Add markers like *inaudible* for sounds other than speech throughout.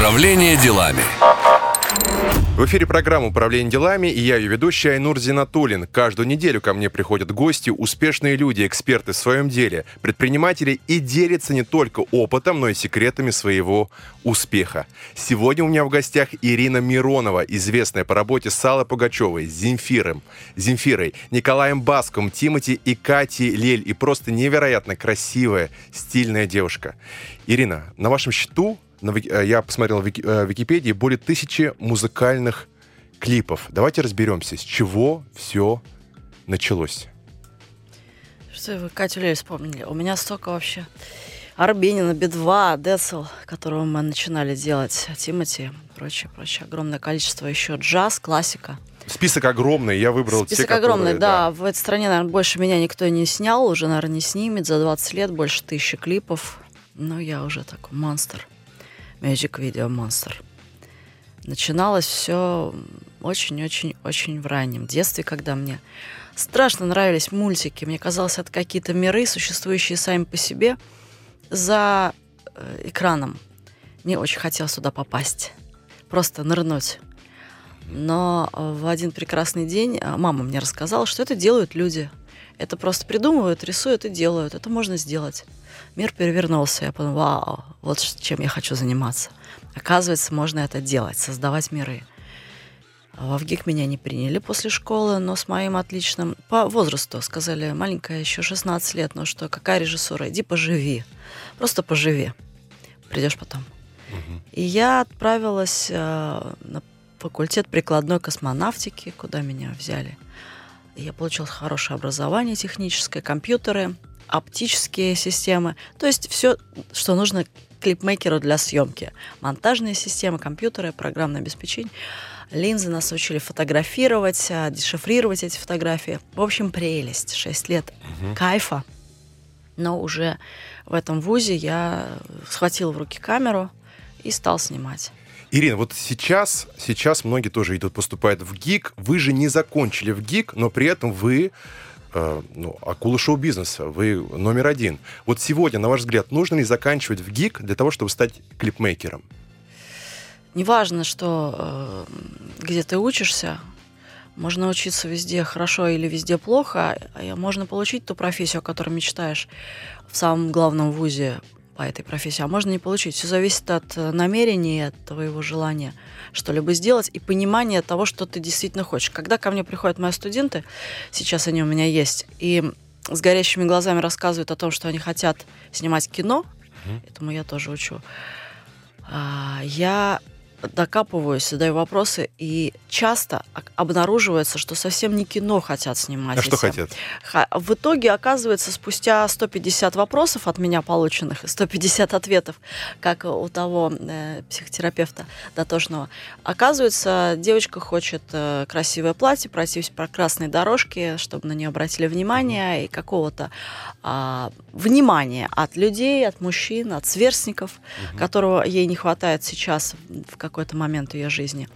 Управление делами. В эфире программа «Управление делами» и я, ее ведущий Айнур Зинатулин. Каждую неделю ко мне приходят гости, успешные люди, эксперты в своем деле, предприниматели и делятся не только опытом, но и секретами своего успеха. Сегодня у меня в гостях Ирина Миронова, известная по работе с Аллой Пугачевой, Земфиром, Земфирой, Николаем Баском, Тимати и Катей Лель. И просто невероятно красивая, стильная девушка. Ирина, на вашем счету на, э, я посмотрел в э, Википедии более тысячи музыкальных клипов. Давайте разберемся, с чего все началось. Что вы Катю Лель вспомнили? У меня столько вообще... Арбенина, Би-2, Децл, которого мы начинали делать, Тимати, прочее, прочее. Огромное количество еще джаз, классика. Список огромный, я выбрал Список те, огромный, которые, да. да. В этой стране, наверное, больше меня никто не снял, уже, наверное, не снимет. За 20 лет больше тысячи клипов. Но я уже такой монстр. Magic Video Monster. Начиналось все очень-очень-очень в раннем детстве, когда мне страшно нравились мультики. Мне казалось, это какие-то миры, существующие сами по себе, за э, экраном. Мне очень хотелось туда попасть, просто нырнуть. Но в один прекрасный день э, мама мне рассказала, что это делают люди. Это просто придумывают, рисуют и делают. Это можно сделать мир перевернулся. Я подумала, вау, вот чем я хочу заниматься. Оказывается, можно это делать, создавать миры. А в ГИК меня не приняли после школы, но с моим отличным... По возрасту сказали, маленькая, еще 16 лет, ну что, какая режиссура? Иди поживи. Просто поживи. Придешь потом. Угу. И я отправилась э, на факультет прикладной космонавтики, куда меня взяли. Я получила хорошее образование техническое, компьютеры – оптические системы, то есть все, что нужно клипмейкеру для съемки. Монтажные системы, компьютеры, программное обеспечение. Линзы нас учили фотографировать, а, дешифрировать эти фотографии. В общем, прелесть. Шесть лет угу. кайфа. Но уже в этом вузе я схватил в руки камеру и стал снимать. Ирина, вот сейчас, сейчас многие тоже идут, поступают в ГИК. Вы же не закончили в ГИК, но при этом вы э, ну, акула шоу-бизнеса, вы номер один. Вот сегодня, на ваш взгляд, нужно ли заканчивать в ГИК для того, чтобы стать клипмейкером? Неважно, что э, где ты учишься, можно учиться везде хорошо или везде плохо, можно получить ту профессию, о которой мечтаешь в самом главном вузе по этой профессии, а можно не получить. Все зависит от э, намерения, от твоего желания что-либо сделать и понимания того, что ты действительно хочешь. Когда ко мне приходят мои студенты, сейчас они у меня есть, и с горящими глазами рассказывают о том, что они хотят снимать кино, mm этому я тоже учу, а, я докапываюсь, задаю вопросы, и часто обнаруживается, что совсем не кино хотят снимать. А что хотят? В итоге оказывается, спустя 150 вопросов от меня полученных, 150 ответов, как у того э, психотерапевта дотошного, оказывается, девочка хочет э, красивое платье, пройтись по красной дорожке, чтобы на нее обратили внимание, и какого-то э, внимания от людей, от мужчин, от сверстников, угу. которого ей не хватает сейчас в какой-то момент ее жизни.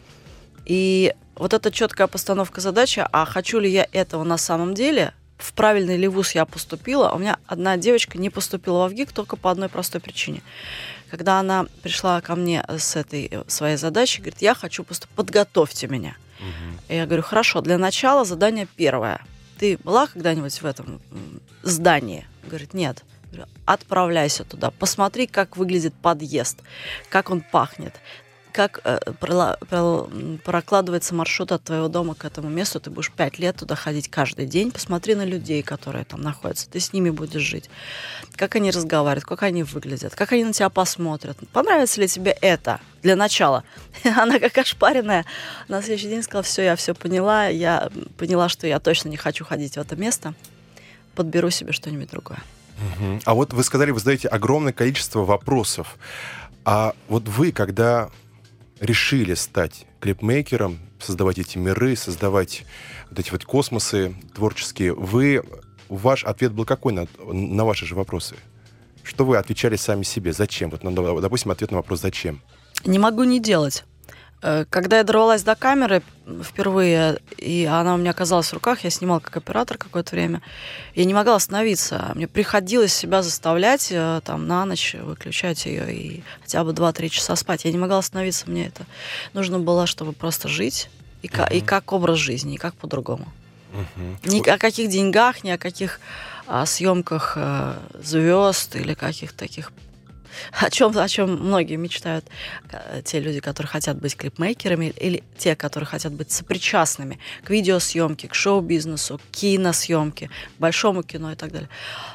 И вот эта четкая постановка задачи, а хочу ли я этого на самом деле, в правильный ли вуз я поступила, у меня одна девочка не поступила в ВГИК только по одной простой причине. Когда она пришла ко мне с этой своей задачей, говорит, я хочу поступить, подготовьте меня. Угу. Я говорю, хорошо, для начала задание первое. Ты была когда-нибудь в этом здании? Говорит, нет. Говорю, отправляйся туда, посмотри, как выглядит подъезд, как он пахнет, как э, прокладывается маршрут от твоего дома к этому месту. Ты будешь пять лет туда ходить каждый день. Посмотри на людей, которые там находятся. Ты с ними будешь жить. Как они разговаривают, как они выглядят, как они на тебя посмотрят. Понравится ли тебе это для начала? *laughs* Она как ошпаренная на следующий день сказала, все, я все поняла. Я поняла, что я точно не хочу ходить в это место. Подберу себе что-нибудь другое. А вот вы сказали, вы задаете огромное количество вопросов. А вот вы, когда решили стать клипмейкером, создавать эти миры, создавать вот эти вот космосы творческие, вы, ваш ответ был какой на, на ваши же вопросы? Что вы отвечали сами себе? Зачем? Вот, допустим, ответ на вопрос «Зачем?» Не могу не делать. Э, когда я дорвалась до камеры впервые, и она у меня оказалась в руках, я снимала как оператор какое-то время, я не могла остановиться. Мне приходилось себя заставлять э, там на ночь выключать ее и хотя бы 2-3 часа спать. Я не могла остановиться, мне это нужно было, чтобы просто жить, и, uh-huh. и как образ жизни, и как по-другому. Uh-huh. Ни о каких деньгах, ни о каких а, съемках э, звезд или каких-то таких о чем, о чем многие мечтают, те люди, которые хотят быть клипмейкерами, или те, которые хотят быть сопричастными к видеосъемке, к шоу-бизнесу, к киносъемке, к большому кино и так далее.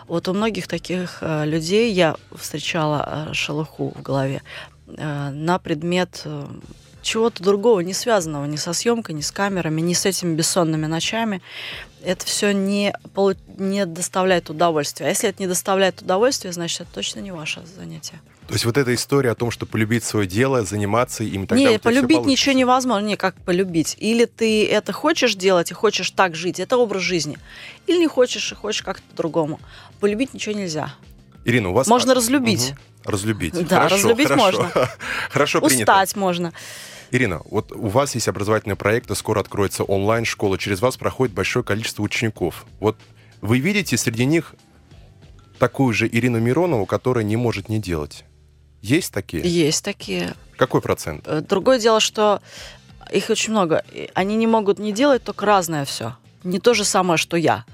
Вот у многих таких э, людей я встречала э, шелуху в голове э, на предмет чего-то другого, не связанного ни со съемкой, ни с камерами, ни с этими бессонными ночами. Это все не, не доставляет удовольствия. А если это не доставляет удовольствия, значит, это точно не ваше занятие. То есть вот эта история о том, что полюбить свое дело, заниматься им тогда... Не, полюбить ничего невозможно. Не, как полюбить. Или ты это хочешь делать и хочешь так жить, это образ жизни. Или не хочешь и хочешь как-то по-другому. Полюбить ничего нельзя. Ирина, у вас... Можно разлюбить. Угу. Разлюбить. Да, хорошо, разлюбить хорошо. можно. *laughs* Хорошо принято. Устать можно. Ирина, вот у вас есть образовательные проекты, скоро откроется онлайн-школа, через вас проходит большое количество учеников. Вот вы видите среди них такую же Ирину Миронову, которая не может не делать? Есть такие? Есть такие. Какой процент? Э, другое дело, что их очень много. Они не могут не делать только разное все. Не то же самое, что я.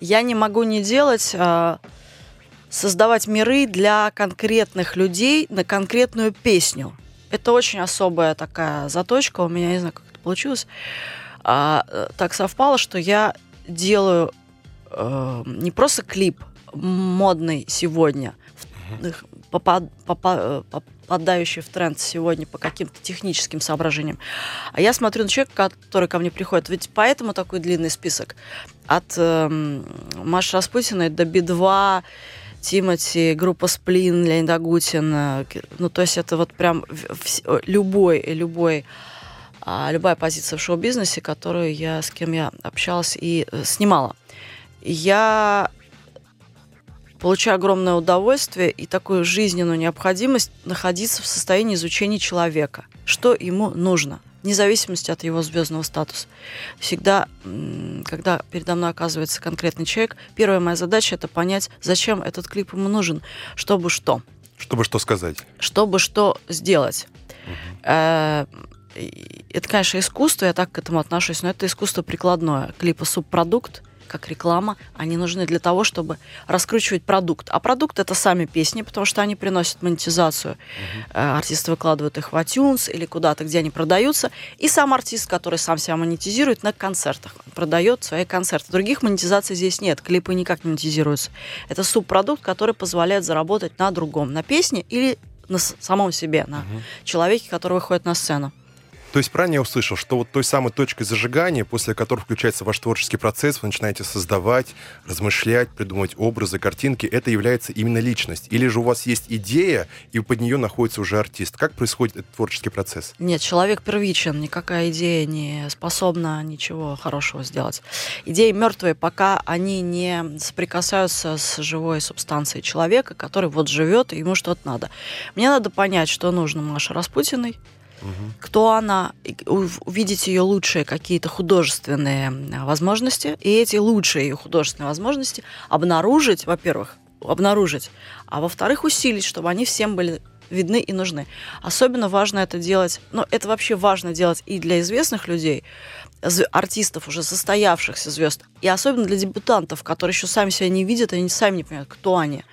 Я не могу не делать, а, создавать миры для конкретных людей на конкретную песню. Это очень особая такая заточка у меня, не знаю, как это получилось. А, э, так совпало, что я делаю э, не просто клип модный сегодня, попад, попад, э, попадающий в тренд сегодня по каким-то техническим соображениям. А я смотрю на человека, который ко мне приходит. Ведь поэтому такой длинный список. От э, Маши Распутиной до Би-2, Тимати, группа Сплин, Леонид Агутин. Э, ну, то есть это вот прям любой, любой а, любая позиция в шоу-бизнесе, которую я, с кем я общалась и э, снимала. Я получаю огромное удовольствие и такую жизненную необходимость находиться в состоянии изучения человека, что ему нужно – вне зависимости от его звездного статуса. Всегда, когда передо мной оказывается конкретный человек, первая моя задача это понять, зачем этот клип ему нужен, чтобы что. Чтобы что сказать. Чтобы что сделать. Угу. Это, конечно, искусство, я так к этому отношусь, но это искусство прикладное. Клипа субпродукт, как реклама, они нужны для того, чтобы раскручивать продукт. А продукт это сами песни, потому что они приносят монетизацию. Угу. Артисты выкладывают их в iTunes или куда-то, где они продаются. И сам артист, который сам себя монетизирует на концертах, продает свои концерты. Других монетизаций здесь нет, клипы никак не монетизируются. Это субпродукт, который позволяет заработать на другом, на песне или на самом себе, на угу. человеке, который выходит на сцену. То есть правильно я услышал, что вот той самой точкой зажигания, после которой включается ваш творческий процесс, вы начинаете создавать, размышлять, придумывать образы, картинки, это является именно личность? Или же у вас есть идея, и под нее находится уже артист? Как происходит этот творческий процесс? Нет, человек первичен, никакая идея не способна ничего хорошего сделать. Идеи мертвые, пока они не соприкасаются с живой субстанцией человека, который вот живет, и ему что-то надо. Мне надо понять, что нужно Маше Распутиной, кто она, увидеть ее лучшие какие-то художественные возможности, и эти лучшие ее художественные возможности обнаружить, во-первых, обнаружить, а во-вторых, усилить, чтобы они всем были видны и нужны. Особенно важно это делать, ну, это вообще важно делать и для известных людей, артистов, уже состоявшихся звезд, и особенно для дебютантов, которые еще сами себя не видят, они сами не понимают, кто они.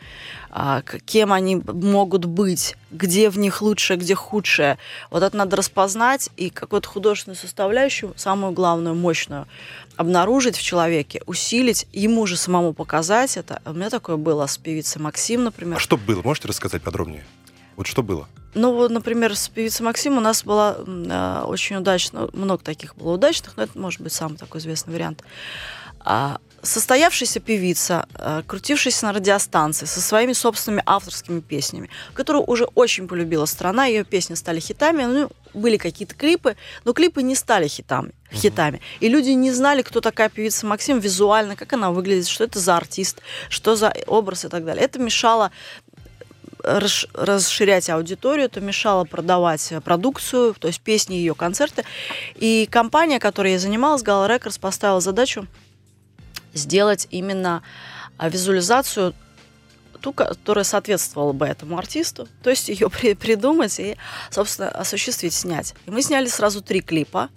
А, кем они могут быть, где в них лучшее, где худшее. Вот это надо распознать и какую-то художественную составляющую, самую главную, мощную, обнаружить в человеке, усилить, ему же самому показать это. У меня такое было с певицей Максим, например. А что было? Можете рассказать подробнее? Вот что было? Ну, вот, например, с певицей Максим у нас была э, очень удачно, много таких было удачных, но это может быть самый такой известный вариант. А, состоявшаяся певица, э, крутившаяся на радиостанции со своими собственными авторскими песнями, которую уже очень полюбила страна, ее песни стали хитами, ну, были какие-то клипы, но клипы не стали хитами, хитами. И люди не знали, кто такая певица Максим визуально, как она выглядит, что это за артист, что за образ и так далее. Это мешало расширять аудиторию, то мешало продавать продукцию, то есть песни, ее концерты. И компания, которой я занималась, Gala Records, поставила задачу сделать именно а, визуализацию ту, которая соответствовала бы этому артисту, то есть ее *laughs* при, придумать и, собственно, осуществить, снять. И мы сняли сразу три клипа,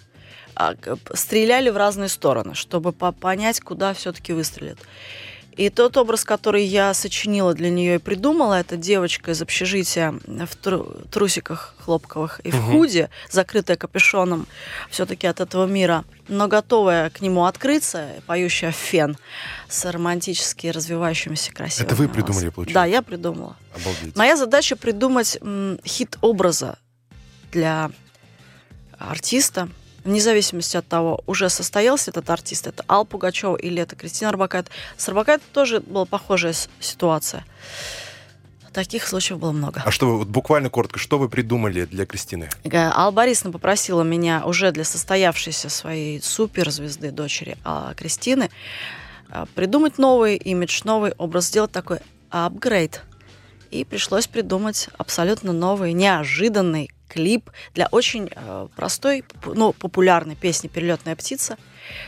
а, стреляли в разные стороны, чтобы по понять, куда все-таки выстрелит. И тот образ, который я сочинила для нее и придумала, это девочка из общежития в трусиках хлопковых и в угу. худе, закрытая капюшоном все-таки от этого мира, но готовая к нему открыться, поющая фен с романтически развивающимися красивыми Это вы придумали, получается? Да, я придумала. Обалдеть. Моя задача придумать м, хит образа для артиста, вне зависимости от того, уже состоялся этот артист, это Ал Пугачев или это Кристина Арбакайт. С Арбакайт тоже была похожая ситуация. Таких случаев было много. А что вы, вот буквально коротко, что вы придумали для Кристины? Алла Борисовна попросила меня уже для состоявшейся своей суперзвезды дочери а, Кристины а, придумать новый имидж, новый образ, сделать такой апгрейд. И пришлось придумать абсолютно новый, неожиданный, клип для очень э, простой, но популярной песни «Перелетная птица»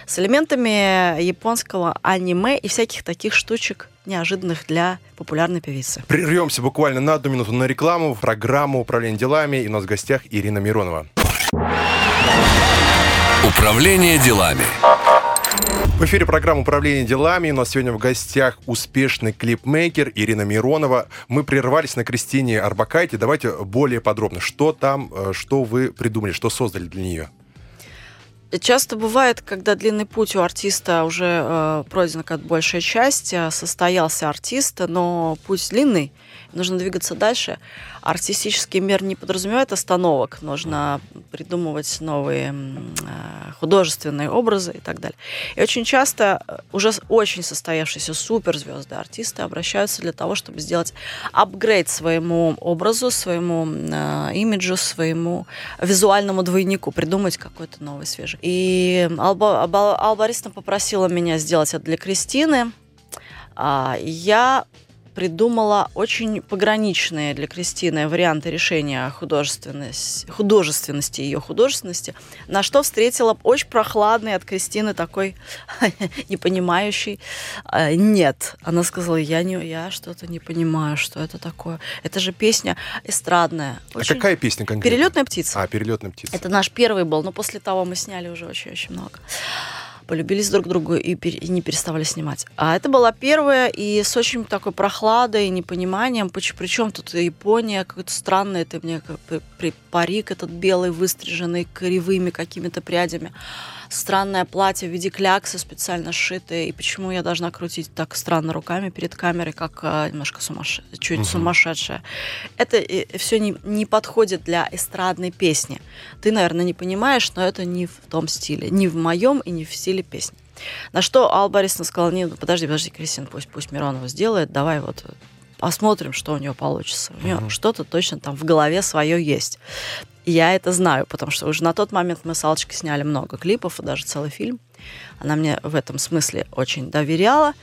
с элементами японского аниме и всяких таких штучек неожиданных для популярной певицы. Прервемся буквально на одну минуту на рекламу, в программу «Управление делами». И у нас в гостях Ирина Миронова. Управление делами. В эфире программа «Управление делами». У нас сегодня в гостях успешный клипмейкер Ирина Миронова. Мы прервались на Кристине Арбакайте. Давайте более подробно. Что там, э, что вы придумали, что создали для нее? Часто бывает, когда длинный путь у артиста уже э, пройден как большая часть, э, состоялся артист, но путь длинный, нужно двигаться дальше. Артистический мир не подразумевает остановок, нужно придумывать новые э, художественные образы и так далее. И очень часто э, уже очень состоявшиеся суперзвезды, артисты обращаются для того, чтобы сделать апгрейд своему образу, своему э, имиджу, своему визуальному двойнику, придумать какой-то новый, свежий. И Алба, Алба, Алба Борисовна попросила меня сделать это для Кристины. А, я придумала очень пограничные для Кристины варианты решения художественности, художественности ее художественности, на что встретила очень прохладный от Кристины такой *laughs* непонимающий э, «нет». Она сказала, я, не, я что-то не понимаю, что это такое. Это же песня эстрадная. А очень... А какая песня конкретно? «Перелетная птица». А, «Перелетная птица». Это наш первый был, но после того мы сняли уже очень-очень много полюбились друг другу и, пер, и не переставали снимать. А это была первая и с очень такой прохладой и непониманием, причем тут Япония, какой-то странный, это мне парик этот белый, выстриженный кривыми какими-то прядями странное платье в виде кляксы специально сшитое, и почему я должна крутить так странно руками перед камерой, как а, немножко сумасш... чуть угу. сумасшедшая. Это все не, не подходит для эстрадной песни. Ты, наверное, не понимаешь, но это не в том стиле, не в моем и не в стиле песни. На что Алла Борисовна сказала, не, подожди, подожди, Кристина, пусть, пусть Миронова сделает, давай вот посмотрим, что у нее получится. У нее uh что-то точно там в голове свое есть я это знаю, потому что уже на тот момент мы с Алочкой сняли много клипов и даже целый фильм. Она мне в этом смысле очень доверяла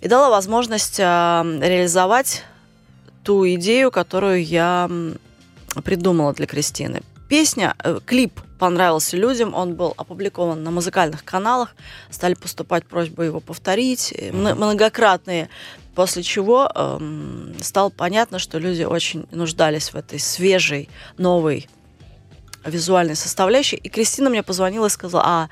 и дала возможность э, реализовать ту идею, которую я придумала для Кристины. Песня, э, клип понравился людям, он был опубликован на музыкальных каналах, стали поступать просьбы его повторить, многократные, после чего э, стало понятно, что люди очень нуждались в этой свежей, новой визуальной составляющей. И Кристина мне позвонила и сказала, а,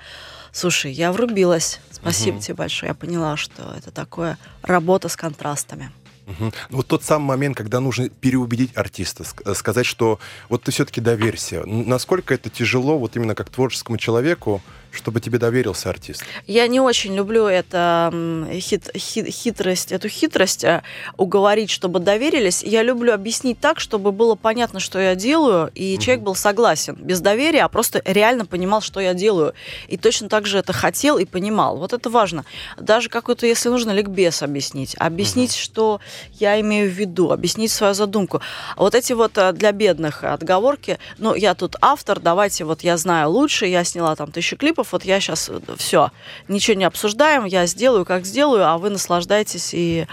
слушай, я врубилась, спасибо угу. тебе большое, я поняла, что это такое работа с контрастами. Угу. Вот тот самый момент, когда нужно переубедить артиста, сказать, что вот ты все-таки доверься. Насколько это тяжело вот именно как творческому человеку чтобы тебе доверился артист? Я не очень люблю это хит, хит, хитрость, эту хитрость э, уговорить, чтобы доверились. Я люблю объяснить так, чтобы было понятно, что я делаю, и угу. человек был согласен. Без доверия, а просто реально понимал, что я делаю. И точно так же это хотел и понимал. Вот это важно. Даже какой-то, если нужно, ликбез объяснить. Объяснить, угу. что я имею в виду, объяснить свою задумку. Вот эти вот э, для бедных отговорки, ну, я тут автор, давайте, вот я знаю лучше, я сняла там тысячу клипов, клипов, вот я сейчас э, все, ничего не обсуждаем, я сделаю, как сделаю, а вы наслаждайтесь и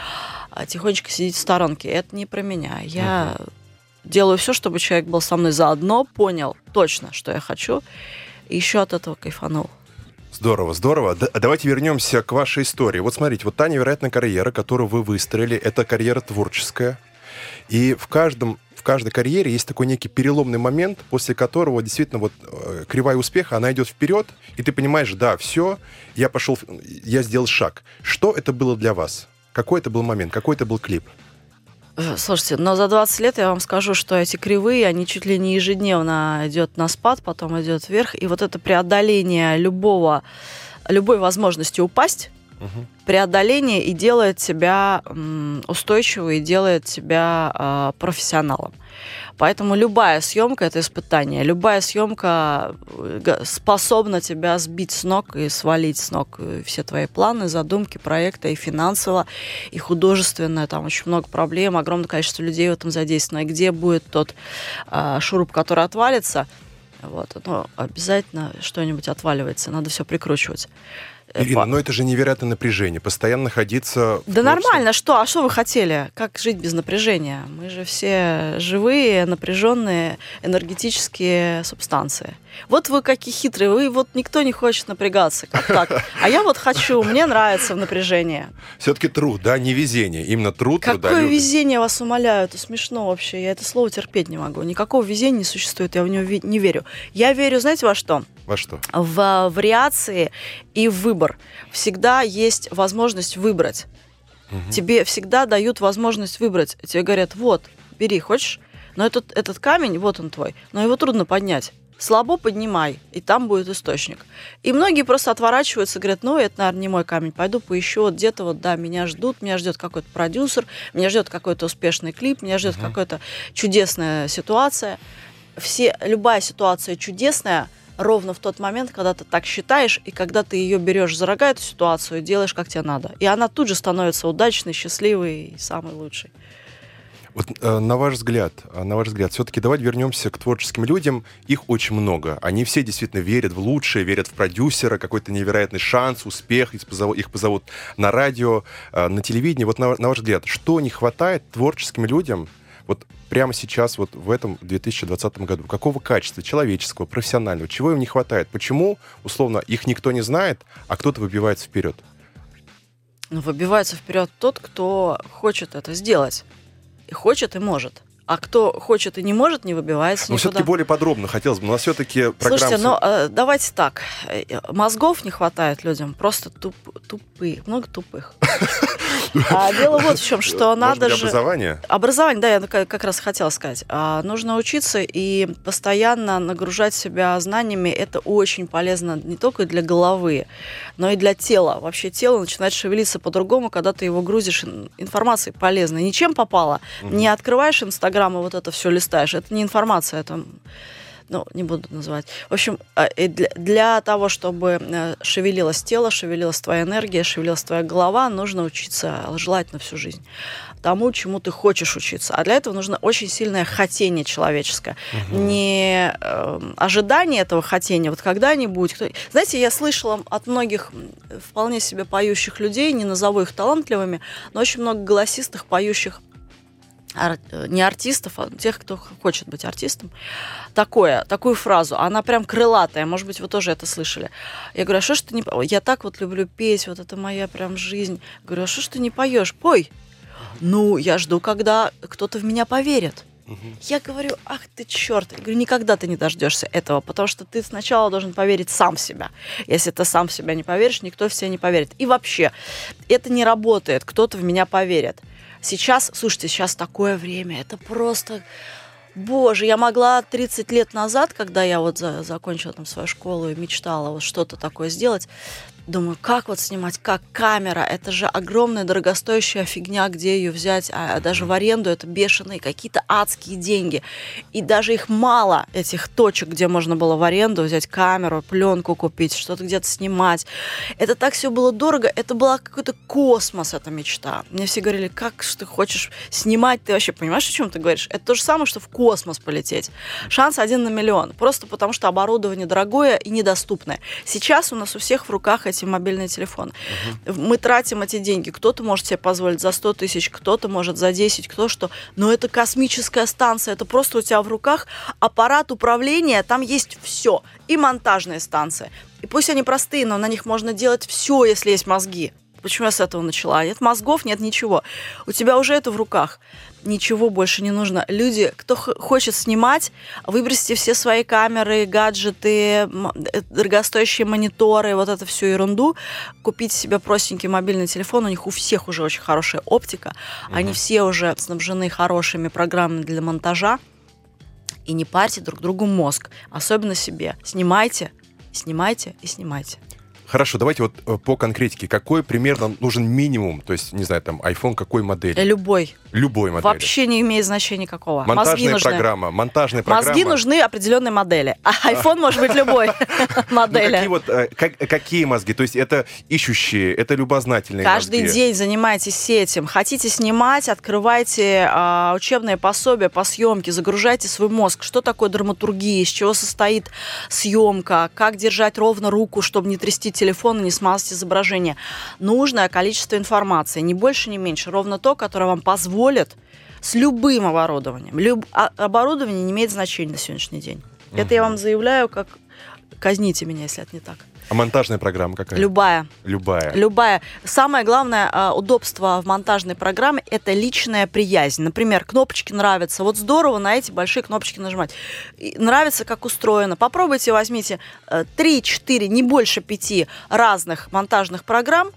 а тихонечко сидеть в сторонке. Это не про меня. Я угу. делаю все, чтобы человек был со мной заодно, понял точно, что я хочу, и еще от этого кайфанул. Здорово, здорово. Д- давайте вернемся к вашей истории. Вот смотрите, вот та невероятная карьера, которую вы выстроили, это карьера творческая. И в каждом в каждой карьере есть такой некий переломный момент, после которого действительно вот э, кривая успеха, она идет вперед, и ты понимаешь, да, все, я пошел, я сделал шаг. Что это было для вас? Какой это был момент? Какой это был клип? Э, слушайте, но за 20 лет я вам скажу, что эти кривые, они чуть ли не ежедневно идет на спад, потом идет вверх, и вот это преодоление любого, любой возможности упасть, угу. преодоление и делает тебя устойчивым, и делает тебя э, профессионалом. Поэтому любая съемка это испытание. Любая съемка э, способна тебя сбить с ног и свалить с ног все твои планы, задумки, проекты и финансово, и художественно. Там очень много проблем, огромное количество людей в этом задействовано. И где будет тот э, шуруп, который отвалится, вот, но обязательно что-нибудь отваливается, надо все прикручивать. Э, Ирина, но это же невероятное напряжение. Постоянно находиться... Да нормально, что? А что вы хотели? Как жить без напряжения? Мы же все живые, напряженные энергетические субстанции. Вот вы какие хитрые, вы вот никто не хочет напрягаться. Как так? А я вот хочу, мне нравится в напряжении. Все-таки труд, да, не везение. Именно труд, Какое везение, вас умоляю, это смешно вообще. Я это слово терпеть не могу. Никакого везения не существует, я в него не верю. Я верю, знаете, во что? Во что? В вариации и в выбор. Всегда есть возможность выбрать. Угу. Тебе всегда дают возможность выбрать. Тебе говорят, вот, бери, хочешь? Но этот, этот камень, вот он твой, но его трудно поднять слабо поднимай, и там будет источник. И многие просто отворачиваются, говорят, ну, это, наверное, не мой камень, пойду поищу вот где-то вот, да, меня ждут, меня ждет какой-то продюсер, меня ждет какой-то успешный клип, меня ждет uh-huh. какая-то чудесная ситуация. Все, любая ситуация чудесная ровно в тот момент, когда ты так считаешь, и когда ты ее берешь за рога, эту ситуацию, делаешь, как тебе надо. И она тут же становится удачной, счастливой и самой лучшей. Вот э, на ваш взгляд, э, на ваш взгляд, все-таки давайте вернемся к творческим людям. Их очень много. Они все действительно верят в лучшее, верят в продюсера, какой-то невероятный шанс, успех. Их позовут, их позовут на радио, э, на телевидении. Вот на, на ваш взгляд, что не хватает творческим людям вот прямо сейчас, вот в этом 2020 году? Какого качества, человеческого, профессионального? Чего им не хватает? Почему, условно, их никто не знает, а кто-то выбивается вперед? Ну, выбивается вперед тот, кто хочет это сделать и хочет, и может. А кто хочет и не может, не выбивается Но все-таки более подробно хотелось бы. У нас все-таки программа... Слушайте, но э, давайте так. Мозгов не хватает людям, просто туп, тупые, много тупых. *laughs* А *laughs* дело вот в чем, что надо же... образование? Образование, да, я как раз хотела сказать. А, нужно учиться и постоянно нагружать себя знаниями. Это очень полезно не только для головы, но и для тела. Вообще тело начинает шевелиться по-другому, когда ты его грузишь информацией полезной. Ничем попало. Не открываешь Инстаграм, программы вот это все листаешь. Это не информация, это ну, не буду называть. В общем, а, для, для того, чтобы э, шевелилось тело, шевелилась твоя энергия, шевелилась твоя голова, нужно учиться желательно всю жизнь тому, чему ты хочешь учиться. А для этого нужно очень сильное хотение человеческое. Угу. Не э, ожидание этого хотения. Вот когда-нибудь... Кто... Знаете, я слышала от многих вполне себе поющих людей, не назову их талантливыми, но очень много голосистых, поющих ар, не артистов, а тех, кто хочет быть артистом, такое, такую фразу. Она прям крылатая, может быть, вы тоже это слышали. Я говорю, а что ж ты не... Я так вот люблю петь, вот это моя прям жизнь. Говорю, а что ж ты не поешь? Пой. Ну, я жду, когда кто-то в меня поверит. Я говорю, ах ты черт. Я говорю, никогда ты не дождешься этого, потому что ты сначала должен поверить сам в себя. Если ты сам в себя не поверишь, никто в себя не поверит. И вообще, это не работает, кто-то в меня поверит. Сейчас, слушайте, сейчас такое время, это просто... Боже, я могла 30 лет назад, когда я вот за, закончила там свою школу и мечтала вот что-то такое сделать, Думаю, как вот снимать, как камера, это же огромная дорогостоящая фигня, где ее взять, а даже в аренду это бешеные какие-то адские деньги. И даже их мало, этих точек, где можно было в аренду взять камеру, пленку купить, что-то где-то снимать. Это так все было дорого, это была какой-то космос, эта мечта. Мне все говорили, как ты хочешь снимать, ты вообще понимаешь, о чем ты говоришь? Это то же самое, что в космос полететь. Шанс один на миллион, просто потому что оборудование дорогое и недоступное. Сейчас у нас у всех в руках эти покупайте мобильный телефон. Мы тратим эти деньги. Кто-то может себе позволить за 100 тысяч, кто-то может за 10, кто что. Но это космическая станция. Это просто у тебя в руках аппарат управления. Там есть все. И монтажная станция. И пусть они простые, но на них можно делать все, если есть мозги. Почему я с этого начала? Нет мозгов, нет ничего. У тебя уже это в руках. Ничего больше не нужно. Люди, кто хочет снимать, выбросьте все свои камеры, гаджеты, э, дорогостоящие мониторы, вот эту всю ерунду. Купите себе простенький мобильный телефон. У них у всех уже очень хорошая оптика. Они все уже снабжены хорошими программами для монтажа. И не парьте друг другу мозг, особенно себе. Снимайте, снимайте и снимайте. Хорошо, давайте вот э, по конкретике. Какой примерно нужен минимум? То есть, не знаю, там, iPhone какой модели? Любой. Любой модели. Вообще не имеет значения какого. Мозги Монтажная нужны. программа, монтажная программа. Мозги нужны определенной модели. А *laughs* iPhone может быть любой Ну, *laughs* модели. какие вот, э, как- какие мозги? То есть это ищущие, это любознательные Каждый мозги? день занимайтесь этим. Хотите снимать, открывайте а, учебные пособия по съемке, загружайте свой мозг. Что такое драматургия, из чего состоит съемка, как держать ровно руку, чтобы не трясти телефон и не смазать изображение. Нужное количество информации, не больше, не меньше. Ровно то, которое вам позволит с любым оборудованием. Люб- а- оборудование не имеет значения на сегодняшний день. Это я вам заявляю, как казните меня, если это не так. А монтажная программа какая? Любая. Любая. Любая. Самое главное а, удобство в монтажной программе – это личная приязнь. Например, кнопочки нравятся. Вот здорово на эти большие кнопочки нажимать. И нравится, как устроено. Попробуйте, возьмите 3-4, не больше 5 разных монтажных программ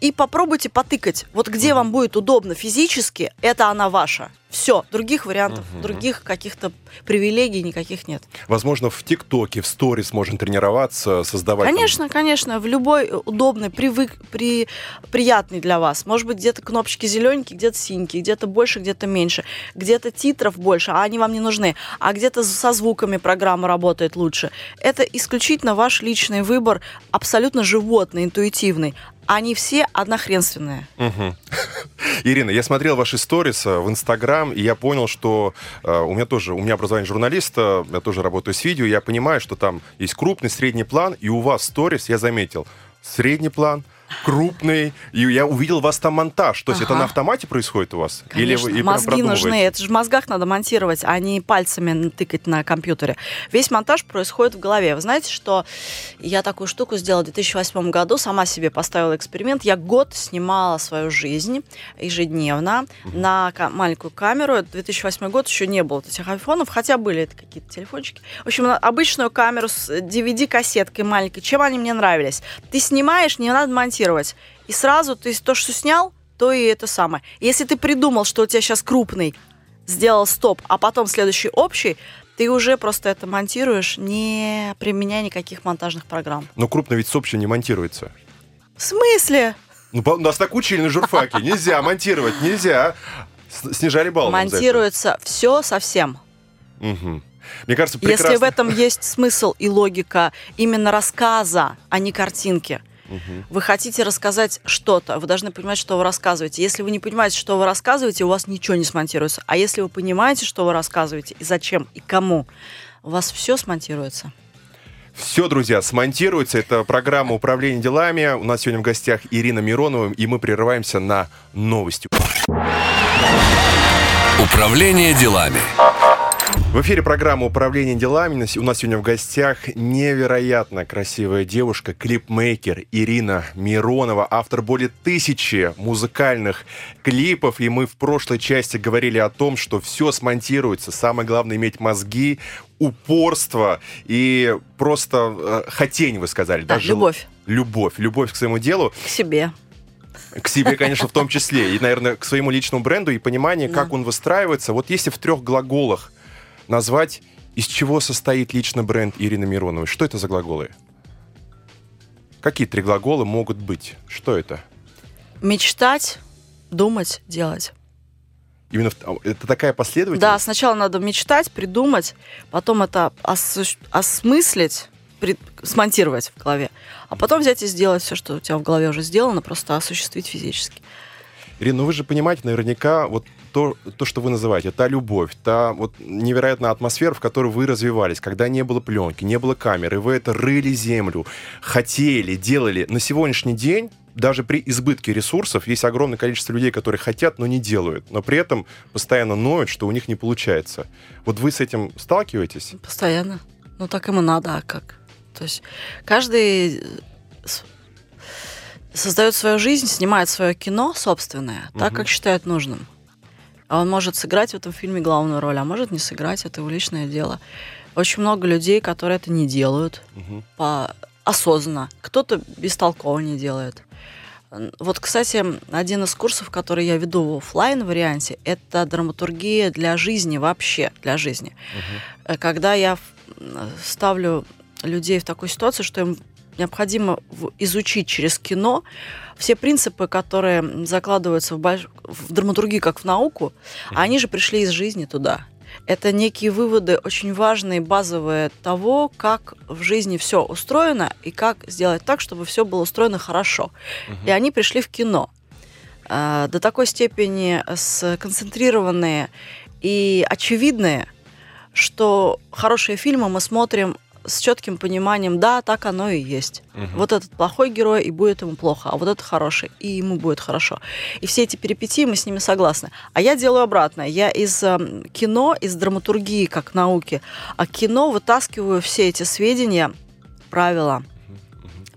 и попробуйте потыкать. Вот где вам будет удобно физически, это она ваша. Все, других вариантов, других каких-то привилегий никаких нет. Возможно, в ТикТоке, в сторис можно тренироваться, создавать... там- Конечно, конечно, в любой удобный, привык, при, приятный для вас. Может быть, где-то кнопочки зелененькие, где-то синенькие, где-то больше, где-то меньше, где-то титров больше, а они вам не нужны, а где-то со звуками программа работает лучше. Это исключительно ваш личный выбор, абсолютно животный, интуитивный. Они все однохренственные. *laughs* Ирина, я смотрел ваши сторис э, в Инстаграм, и я понял, что э, у меня тоже, у меня образование журналиста, я тоже работаю с видео, я понимаю, что там есть крупный, средний план, и у вас сторис, я заметил, средний план, крупный, и я увидел у вас там монтаж. То есть это Ага. на автомате происходит у вас? Конечно, вы и прям мозги нужны. Это же в мозгах надо монтировать, а не пальцами тыкать на компьютере. Весь монтаж происходит в голове. Вы знаете, что я такую штуку сделала в 2008 году, сама себе поставила эксперимент. Я год снимала свою жизнь ежедневно на ка- маленькую камеру. Это 2008 год, еще не было этих айфонов, хотя были это какие-то телефончики. В общем, на обычную камеру с DVD-кассеткой маленькой. Чем они мне нравились? Ты снимаешь, не надо монтировать. И сразу ты то, что снял, то и это самое. Если ты придумал, что у тебя сейчас крупный, сделал стоп, а потом следующий общий, ты уже просто это монтируешь, не применяя никаких монтажных программ. Но крупно ведь с общим не монтируется. В смысле? Ну, нас так учили на журфаке. Нельзя монтировать, нельзя. Снижали балл. нам за это. Монтируется все совсем. Мгм. Мне кажется, прекрасно. Если в этом есть смысл и логика именно рассказа, а не картинки. Вы хотите рассказать что-то, вы должны понимать, что вы рассказываете. Если вы не понимаете, что вы рассказываете, у вас ничего не смонтируется. А если вы понимаете, что вы рассказываете, и зачем, и кому, у вас все смонтируется. Все, друзья, смонтируется. Это программа управления делами. У нас сегодня в гостях Ирина Миронова, и мы прерываемся на новости. Управление делами. В эфире программа «Управление делами». У нас сегодня в гостях невероятно красивая девушка, клипмейкер Ирина Миронова, автор более тысячи музыкальных клипов. И мы в прошлой части говорили о том, что все смонтируется. Самое главное иметь мозги, упорство и просто э, хотень, вы сказали. Да, даже любовь Любовь. Любовь к своему делу. к себе. К себе, конечно, в том числе. И, наверное, к своему личному бренду и понимание, Да. как он выстраивается. Вот если в трех глаголах назвать, из чего состоит личный бренд Ирины Мироновой, что это за глаголы? Какие три глагола могут быть? Что это? Мечтать, думать, делать. Именно в- а, это такая Да, последовательность? сначала надо мечтать, придумать, потом это осу- осмыслить, при- смонтировать в голове, а потом взять и сделать все, что у тебя в голове уже сделано, просто осуществить физически. Ирина, ну вы же понимаете наверняка вот то, то, что вы называете, та любовь, та вот невероятная атмосфера, в которой вы развивались, когда не было пленки, не было камеры, вы это рыли землю, хотели, делали. На сегодняшний день даже при избытке ресурсов есть огромное количество людей, которые хотят, но не делают, но при этом постоянно ноют, что у них не получается. Вот вы с этим сталкиваетесь? Постоянно. Ну так ему надо, а как? То есть каждый создает свою жизнь, снимает свое кино собственное, угу. так, как считает нужным. А он может сыграть в этом фильме главную роль, а может не сыграть, это его личное дело. Очень много людей, которые это не делают угу. по осознанно. Кто-то бестолково не делает. Вот, кстати, один из курсов, который я веду в офлайн варианте, это драматургия для жизни вообще, для жизни. Угу. Когда я ставлю людей в такую ситуацию, что им необходимо изучить через кино все принципы, которые закладываются в, больш... в драматургии как в науку, а они же пришли из жизни туда. Это некие выводы очень важные, базовые того, как в жизни все устроено и как сделать так, чтобы все было устроено хорошо. Угу. И они пришли в кино э, до такой степени сконцентрированные и очевидные, что хорошие фильмы мы смотрим с четким пониманием, да, так оно и есть. Угу. Вот этот плохой герой, и будет ему плохо, а вот этот хороший, и ему будет хорошо. И все эти перипетии, мы с ними согласны. А я делаю обратное. Я из э, кино, из драматургии как науки, а кино вытаскиваю все эти сведения, правила,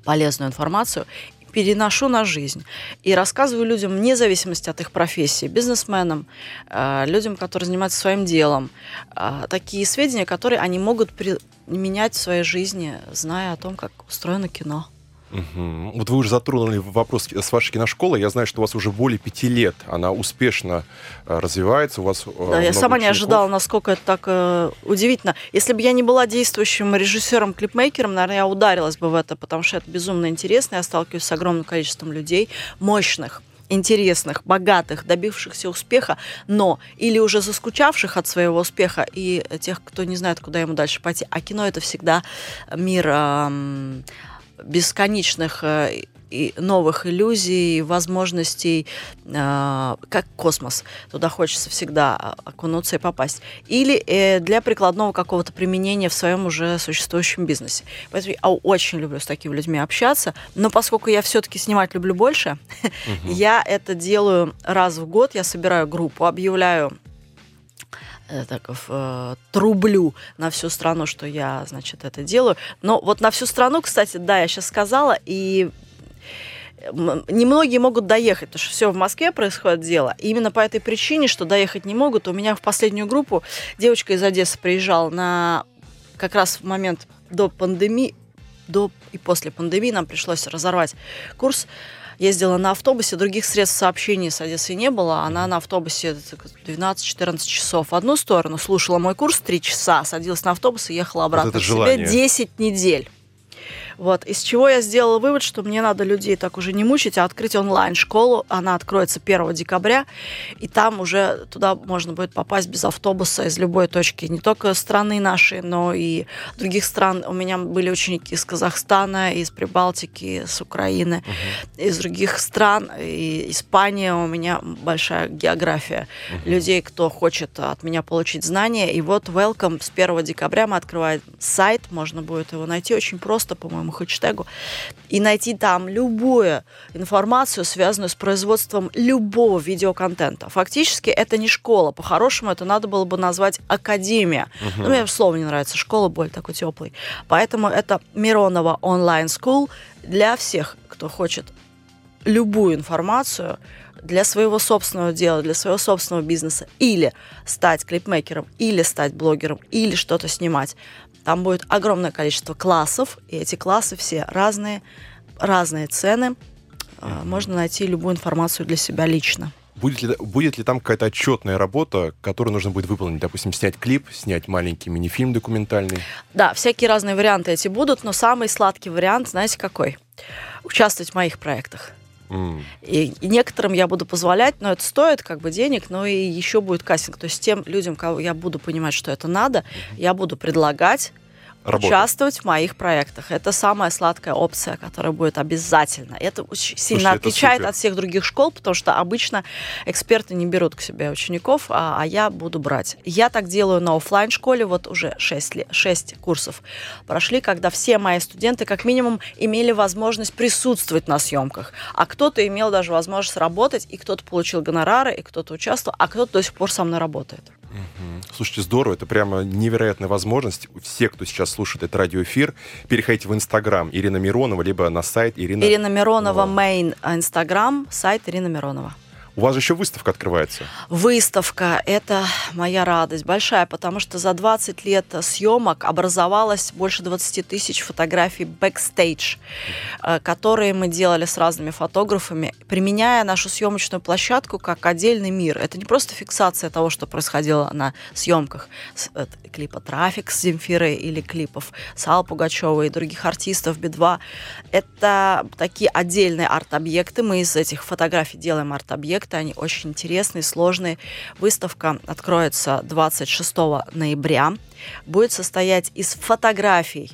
полезную информацию переношу на жизнь и рассказываю людям вне зависимости от их профессии, бизнесменам, э, людям, которые занимаются своим делом, э, такие сведения, которые они могут применять в своей жизни, зная о том, как устроено кино. Угу. Вот вы уже затронули вопрос с вашей киношколы. Я знаю, что у вас уже более пяти лет она успешно э, развивается. У вас э, да, я сама учеников. не ожидала, насколько это так э, удивительно. Если бы я не была действующим режиссером-клипмейкером, наверное, я ударилась бы в это, потому что это безумно интересно. Я сталкиваюсь с огромным количеством людей, мощных, интересных, богатых, добившихся успеха, но или уже заскучавших от своего успеха и тех, кто не знает, куда ему дальше пойти. А кино это всегда мир э, бесконечных э, и новых иллюзий, возможностей, э, как космос. Туда хочется всегда окунуться и попасть. Или э, для прикладного какого-то применения в своем уже существующем бизнесе. Поэтому я очень люблю с такими людьми общаться. Но поскольку я все-таки снимать люблю больше, *laughs* угу. я это делаю раз в год. Я собираю группу, объявляю так, э, трублю на всю страну, что я, значит, это делаю. Но вот на всю страну, кстати, да, я сейчас сказала, и немногие могут доехать, потому что все в Москве происходит дело. И именно по этой причине, что доехать не могут, у меня в последнюю группу девочка из Одессы приезжала на как раз в момент до пандемии, до и после пандемии нам пришлось разорвать курс ездила на автобусе, других средств сообщения с Одессой не было. Она на автобусе 12-14 часов в одну сторону, слушала мой курс 3 часа, садилась на автобус и ехала обратно. Вот это себе 10 недель. Вот. Из чего я сделала вывод, что мне надо людей так уже не мучить, а открыть онлайн-школу. Она откроется 1 декабря, и там уже туда можно будет попасть без автобуса из любой точки. Не только страны нашей, но и других стран. У меня были ученики из Казахстана, из Прибалтики, с Украины, угу. из других стран. И Испания у меня большая география угу. людей, кто хочет от меня получить знания. И вот Welcome с 1 декабря мы открываем сайт, можно будет его найти очень просто, по-моему, этому хэштегу, и найти там любую информацию, связанную с производством любого видеоконтента. Фактически это не школа. По-хорошему это надо было бы назвать академия. Угу. Ну, мне слово не нравится. Школа более такой теплый. Поэтому это Миронова онлайн-скул для всех, кто хочет любую информацию для своего собственного дела, для своего собственного бизнеса, или стать клипмейкером, или стать блогером, или что-то снимать. Там будет огромное количество классов, и эти классы все разные, разные цены. Mm-hmm. Можно найти любую информацию для себя лично. Будет ли, будет ли там какая-то отчетная работа, которую нужно будет выполнить? Допустим, снять клип, снять маленький мини-фильм документальный? Да, всякие разные варианты эти будут, но самый сладкий вариант, знаете, какой? Участвовать в моих проектах. И, некоторым я буду позволять, но это стоит как бы денег, но и еще будет кастинг. То есть тем людям, кого я буду понимать, что это надо, я буду предлагать Работать. участвовать в моих проектах. Это самая сладкая опция, которая будет обязательно. Это очень сильно это отличает супер. от всех других школ, потому что обычно эксперты не берут к себе учеников, а, а я буду брать. Я так делаю на оффлайн школе вот уже 6, лет, 6 курсов прошли, когда все мои студенты как минимум имели возможность присутствовать на съемках, а кто-то имел даже возможность работать, и кто-то получил гонорары, и кто-то участвовал, а кто-то до сих пор со мной работает. Слушайте, здорово, это прямо невероятная возможность. Все, кто сейчас слушает этот радиоэфир, переходите в Инстаграм Ирина Миронова, либо на сайт Ирина... Ирина Миронова, мейн, Инстаграм, сайт Ирина Миронова. У вас же еще выставка открывается. Выставка – это моя радость большая, потому что за 20 лет съемок образовалось больше 20 тысяч фотографий бэкстейдж, э, которые мы делали с разными фотографами, применяя нашу съемочную площадку как отдельный мир. Это не просто фиксация того, что происходило на съемках э, клипа «Трафик» с Земфирой или клипов с Аллой Пугачевой и других артистов Би-2. Это такие отдельные арт-объекты. Мы из этих фотографий делаем арт-объекты. Они очень интересные, сложные. Выставка откроется 26 ноября. Будет состоять из фотографий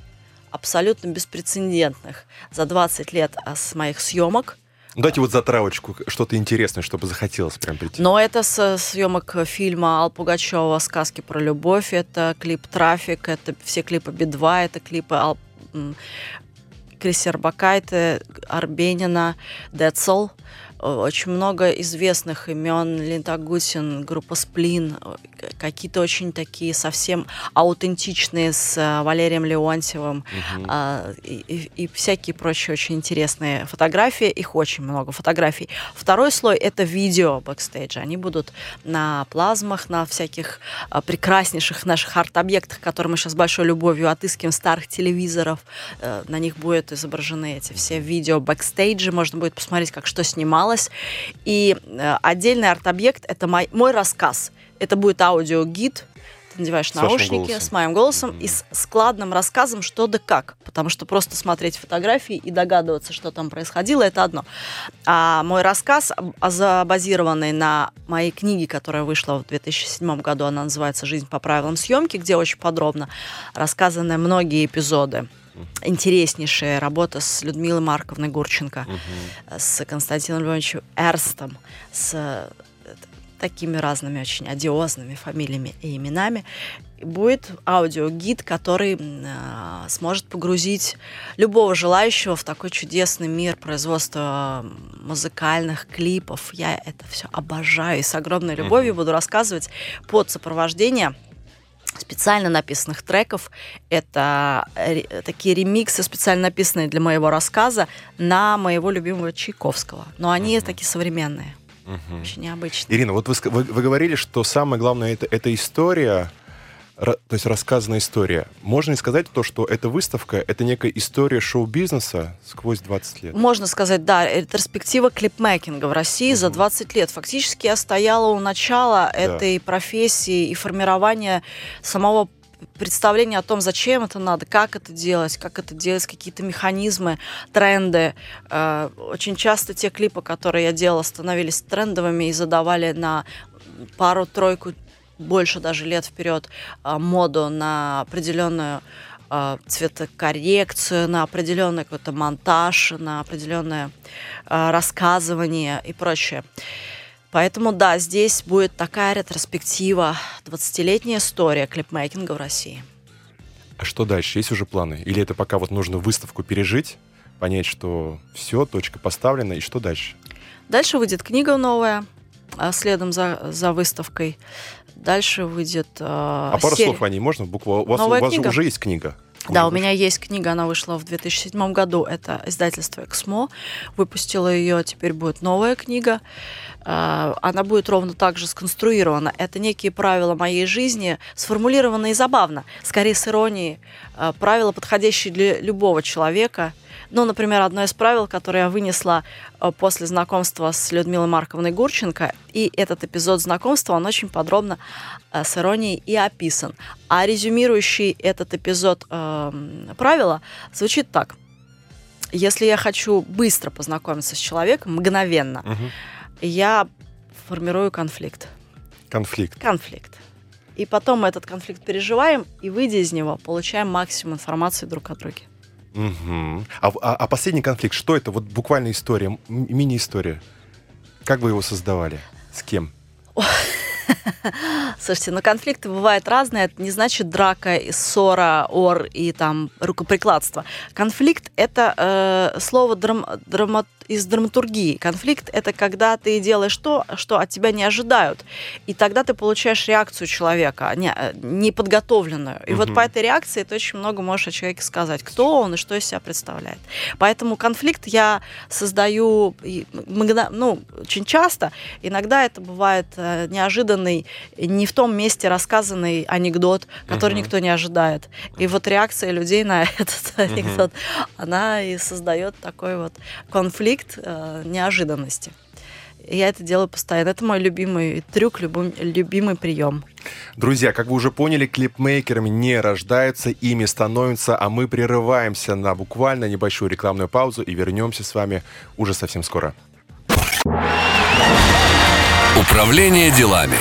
абсолютно беспрецедентных за 20 лет а, с моих съемок. Дайте вот затравочку, что-то интересное, чтобы захотелось прям прийти. Но это с съемок фильма Ал Пугачева «Сказки про любовь», это клип «Трафик», это все клипы Би-2, это клипы Ал... Арбакайте, Арбенина, Децл. Очень много известных имен. Линта Гусин, группа Сплин. Какие-то очень такие совсем аутентичные с э, Валерием Леонтьевым. а, и, и- и всякие прочие очень интересные фотографии. Их очень много фотографий. Второй слой это видео бэкстейджа. Они будут на плазмах, на всяких а, прекраснейших наших арт-объектах, которые мы сейчас с большой любовью отыскиваем, старых телевизоров. Э, на них будут изображены эти все видео бэкстейджи. Можно будет посмотреть, как что снималось. И э, отдельный арт-объект это мой, мой рассказ. Это будет аудиогид. Ты надеваешь С наушники с моим голосом и с складным рассказом, что да как. Потому что просто смотреть фотографии и догадываться, что там происходило, это одно. А мой рассказ, а за- базированный на моей книге, которая вышла в 2007 году, она называется «Жизнь по правилам съемки», где очень подробно рассказаны многие эпизоды. Интереснейшая работа с Людмилой Марковной Гурченко, с Константином Львовичем Эрстом, с такими разными очень одиозными фамилиями и именами. Будет аудиогид, который а, сможет погрузить любого желающего в такой чудесный мир производства музыкальных клипов. Я это все обожаю и с огромной любовью буду рассказывать под сопровождение специально написанных треков. Это такие ремиксы, специально написанные для моего рассказа на моего любимого Чайковского. Но они такие современные, очень необычные. Ирина, вот вы, вы- вы говорили, что самое главное это, это история, то есть рассказанная история. Можно ли сказать то, что эта выставка это некая история шоу-бизнеса сквозь 20 лет? Можно сказать, да, ретроспектива клипмейкинга в России за 20 лет. Фактически я стояла у начала этой профессии и формирования самого представления о том, зачем это надо, как это делать, как это делать, какие-то механизмы, тренды. Э, Очень часто те клипы, которые я делала, становились трендовыми и задавали на пару-тройку, больше даже лет вперед а, моду на определенную а, цветокоррекцию, на определенный какой-то монтаж, на определенное рассказывание и прочее. Поэтому, да, здесь будет такая ретроспектива, 20-летняя история клипмейкинга в России. А что дальше? Есть уже планы? Или это пока вот нужно выставку пережить, понять, что все, точка поставлена, и что дальше? Дальше выйдет книга новая, а, следом за, за выставкой. Дальше выйдет а, А пару серия- слов о ней можно? Буква, у вас, Новая у вас книга? уже есть книга. Да, у меня есть книга, она вышла в 2007 году. Это издательство «Эксмо». Выпустила ее, теперь будет новая книга. А, Она будет ровно так же сконструирована. Это некие правила моей жизни, сформулированные забавно, скорее с иронией. А, Правила, подходящие для любого человека. Ну, например, одно из правил, которое я вынесла э, после знакомства с Людмилой Марковной Гурченко, и этот эпизод знакомства, он очень подробно э, с иронией и описан. А резюмирующий этот эпизод эм, правила звучит так. Если я хочу быстро познакомиться с человеком, мгновенно, Мгм. Я формирую конфликт. Конфликт. Конфликт. и потом мы этот конфликт переживаем, и выйдя из него, получаем максимум информации друг о друге. Угу. А, а, а последний конфликт, что это? Вот буквально история, м- мини-история. Как вы его создавали? С кем? Слушайте, ну конфликты бывают разные. Это не значит драка, и ссора, ор и там рукоприкладство. Конфликт это э, слово драм, драма, из драматургии. Конфликт это когда ты делаешь то, что от тебя не ожидают, и тогда ты получаешь реакцию человека, не, э, неподготовленную. И Мгм. вот по этой реакции ты очень много можешь о человеке сказать, кто он и что из себя представляет. Поэтому конфликт я создаю ну, очень часто. Иногда это бывает э, неожиданный, не в том месте рассказанный анекдот, который Мгм. никто не ожидает. И вот реакция людей на *laughs* этот анекдот, она и создает такой вот конфликт э, неожиданности. Я это делаю постоянно. Это мой любимый трюк, любим- любимый прием. Друзья, как вы уже поняли, клипмейкерами не рождаются, ими становятся, а мы прерываемся на буквально небольшую рекламную паузу и вернемся с вами уже совсем скоро. Управление делами.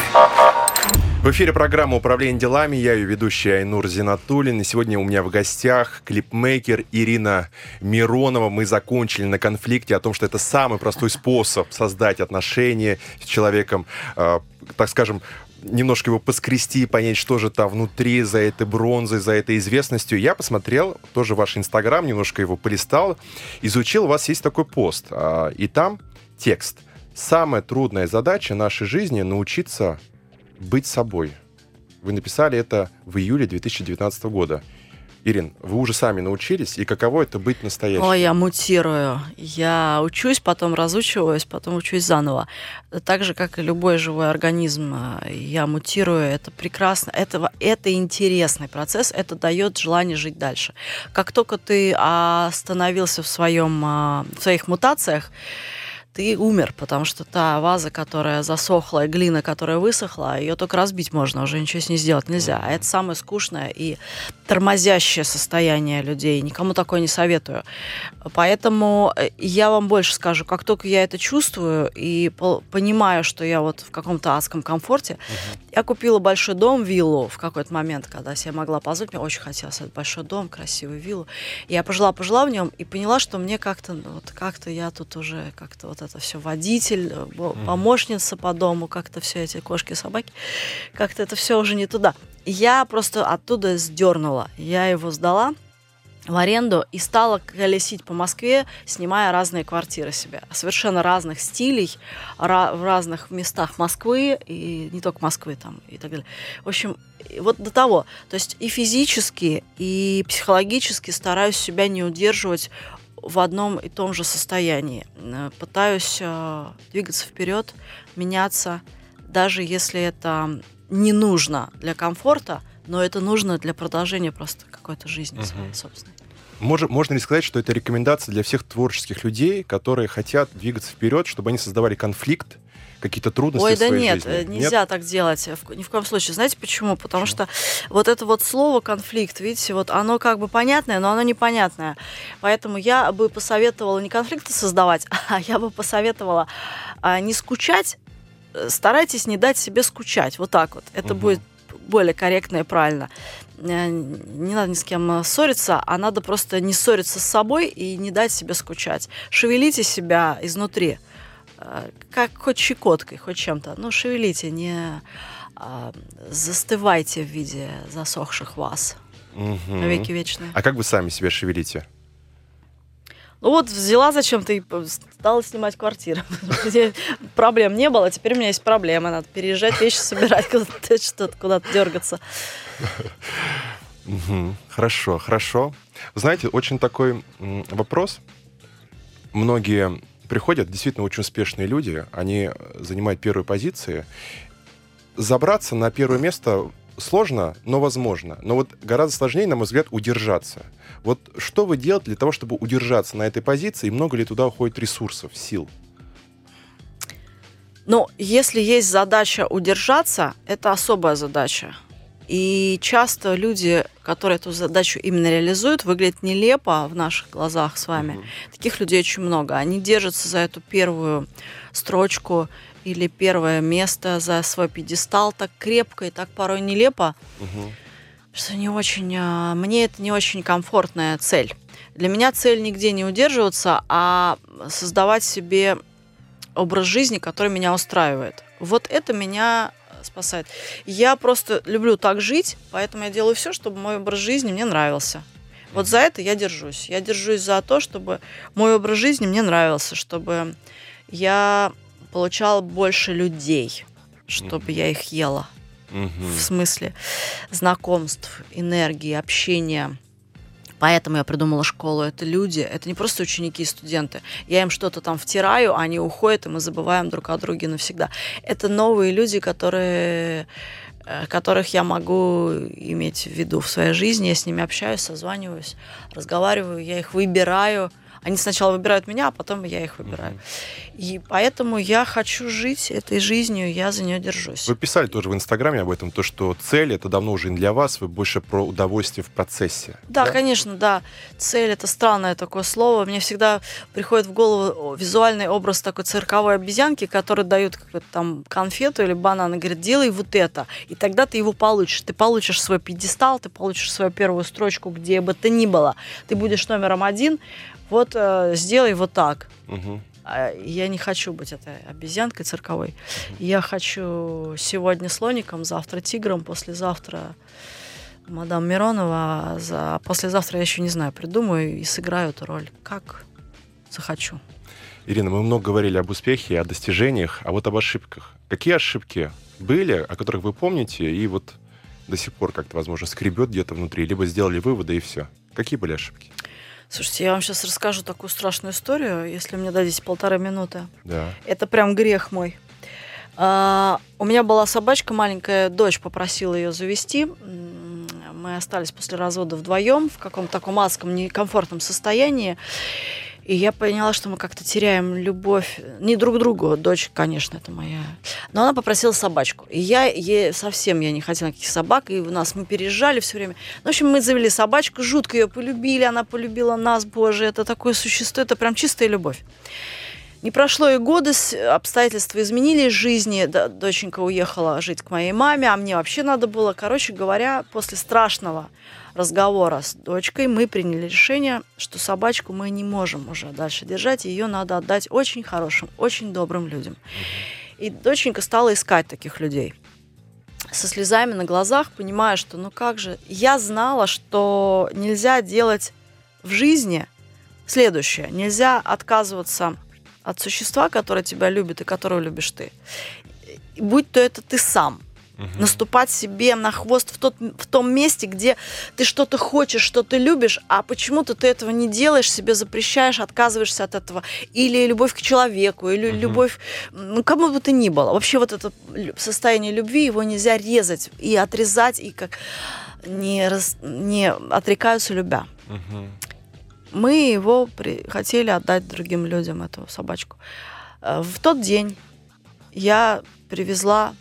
В эфире программа «Управление делами». Я ее ведущий Айнур Зинатуллин. И сегодня у меня в гостях клипмейкер Ирина Миронова. Мы закончили на конфликте о том, что это самый простой способ создать отношения с человеком, э, так скажем, немножко его поскрести, понять, что же там внутри за этой бронзой, за этой известностью. Я посмотрел тоже ваш Инстаграм, немножко его полистал, изучил. У вас есть такой пост, а, и там текст. Самая трудная задача нашей жизни — научиться быть собой. Вы написали это в июле 2019 года. Ирин, вы уже сами научились, и каково это быть настоящим? Ой, я мутирую. Я учусь, потом разучиваюсь, потом учусь заново. Так же, как и любой живой организм, э, я мутирую. Это прекрасно. Это, это интересный процесс. Это дает желание жить дальше. Как только ты остановился в, своем, а, в своих мутациях, ты умер, потому что та ваза, которая засохла, и глина, которая высохла, ее только разбить можно, уже ничего с ней сделать нельзя. А это самое скучное и тормозящее состояние людей. Никому такое не советую. Поэтому э, я вам больше скажу, как только я это чувствую и понимаю, что я вот в каком-то адском комфорте, я купила большой дом, виллу в какой-то момент, когда себе могла позволить, мне очень хотелось этот большой дом, красивую виллу. Я пожила-пожила в нем и поняла, что мне как-то, ну, вот как-то я тут уже как-то вот это все водитель, э, помощница по дому, как-то все эти кошки, собаки, как-то это все уже не туда. Я просто оттуда сдернула. Я его сдала в аренду и стала колесить по Москве, снимая разные квартиры себе. Совершенно разных стилей, ра- в разных местах Москвы, и не только Москвы там и так далее. В общем, вот до того. То есть и физически, и психологически стараюсь себя не удерживать в одном и том же состоянии. Э, Пытаюсь э, двигаться вперед, меняться, даже если это не нужно для комфорта, но это нужно для продолжения просто какой-то жизни своей собственной. Мож- можно ли сказать, что это рекомендация для всех творческих людей, которые хотят двигаться вперед, чтобы они создавали конфликт, какие-то трудности Ой, в да своей нет, жизни? э, нельзя так делать. в- Ни в коем случае. Знаете почему? Потому что вот это вот слово конфликт, видите, вот оно как бы понятное, но оно непонятное. Поэтому я бы посоветовала не конфликты создавать, *laughs* а я бы посоветовала а, не скучать, э, старайтесь не дать себе скучать. Вот так вот. Это Мгм. будет более корректно и правильно. Э, Не надо ни с кем э, ссориться, а надо просто не ссориться с собой и не дать себе скучать. Шевелите себя изнутри, э, как хоть щекоткой, хоть чем-то. Ну, шевелите, не а, застывайте в виде засохших вас. Мгм. Навеки вечные. А как вы сами себя шевелите? Ну вот взяла зачем-то и стала снимать квартиру. *laughs* Проблем не было, теперь у меня есть проблемы. Надо переезжать, вещи собирать, *laughs* куда-то что-то, куда-то дергаться. Хорошо, хорошо. Знаете, очень такой вопрос. Многие приходят, действительно очень успешные люди, они занимают первые позиции. Забраться на первое место сложно, но возможно. Но вот гораздо сложнее, на мой взгляд, удержаться. Вот что вы делаете для того, чтобы удержаться на этой позиции, и много ли туда уходит ресурсов, сил? Но если есть задача удержаться, это особая задача. И часто люди, которые эту задачу именно реализуют, выглядят нелепо в наших глазах с вами. Мгм. Таких людей очень много. Они держатся за эту первую строчку или первое место за свой пьедестал так крепко и так порой нелепо, Мгм. что не очень, а, мне это не очень комфортная цель. Для меня цель нигде не удерживаться, а создавать себе образ жизни, который меня устраивает. Вот это меня спасает. Я просто люблю так жить, поэтому я делаю все, чтобы мой образ жизни мне нравился. Вот за это я держусь. Я держусь за то, чтобы мой образ жизни мне нравился, чтобы я получала больше людей, чтобы я их ела Мгм. в смысле знакомств, энергии, общения. Поэтому я придумала школу. Это люди, это не просто ученики и студенты. Я им что-то там втираю, они уходят, и мы забываем друг о друге навсегда. Это новые люди, которые э, которых я могу иметь в виду в своей жизни. Я с ними общаюсь, созваниваюсь, разговариваю, я их выбираю. Они сначала выбирают меня, а потом я их выбираю. И поэтому я хочу жить этой жизнью, я за нее держусь. Вы писали тоже в Инстаграме об этом, то, что цель это давно уже не для вас, вы больше про удовольствие в процессе. Да, конечно, да. Цель это странное такое слово. Мне всегда приходит в голову визуальный образ такой цирковой обезьянки, который дают какую-то там конфету или банан и говорит, делай вот это. И тогда ты его получишь. Ты получишь свой пьедестал, ты получишь свою первую строчку, где бы то ни было. Ты будешь номером один. Вот э, сделай вот так. А Я не хочу быть этой обезьянкой цирковой. Я хочу сегодня слоником, завтра тигром, послезавтра мадам Миронова, а за... послезавтра я еще не знаю, придумаю и сыграю эту роль. Как захочу. Ирина, мы много говорили об успехе, о достижениях, а вот об ошибках. Какие ошибки были, о которых вы помните, и вот до сих пор как-то, возможно, скребет где-то внутри, либо сделали выводы и все? Какие были ошибки? Слушайте, я вам сейчас расскажу такую страшную историю, если мне дадите полторы минуты. Да. Это прям грех мой. А, у меня была собачка маленькая, дочь попросила ее завести. Мы остались после развода вдвоем в каком-то таком адском, некомфортном состоянии. И я поняла, что мы как-то теряем любовь не друг другу. Дочь, конечно, это моя. Но она попросила собачку. И я ей совсем я не хотела никаких собак. И у нас мы переезжали все время. Ну, в общем, мы завели собачку, жутко ее полюбили. Она полюбила нас, боже. Это такое существо, это прям чистая любовь. Не прошло и года, обстоятельства изменились в жизни. Доченька уехала жить к моей маме, а мне вообще надо было. Короче говоря, после страшного разговора с дочкой мы приняли решение, что собачку мы не можем уже дальше держать, ее надо отдать очень хорошим, очень добрым людям. И доченька стала искать таких людей со слезами на глазах, понимая, что ну как же, я знала, что нельзя делать в жизни следующее. Нельзя отказываться от существа, которое тебя любит и которого любишь ты. Будь то это ты сам. Мгм. Наступать себе на хвост в, тот, в том месте, где ты что-то хочешь, что ты любишь, а почему-то ты этого не делаешь, себе запрещаешь, отказываешься от этого. Или любовь к человеку, или Мгм. любовь, ну, кому бы то ни было. Вообще вот это состояние любви, его нельзя резать и отрезать, и как не, рас- не отрекаются любя Мгм. мы его при- хотели отдать другим людям, эту собачку. Э, В тот день я привезла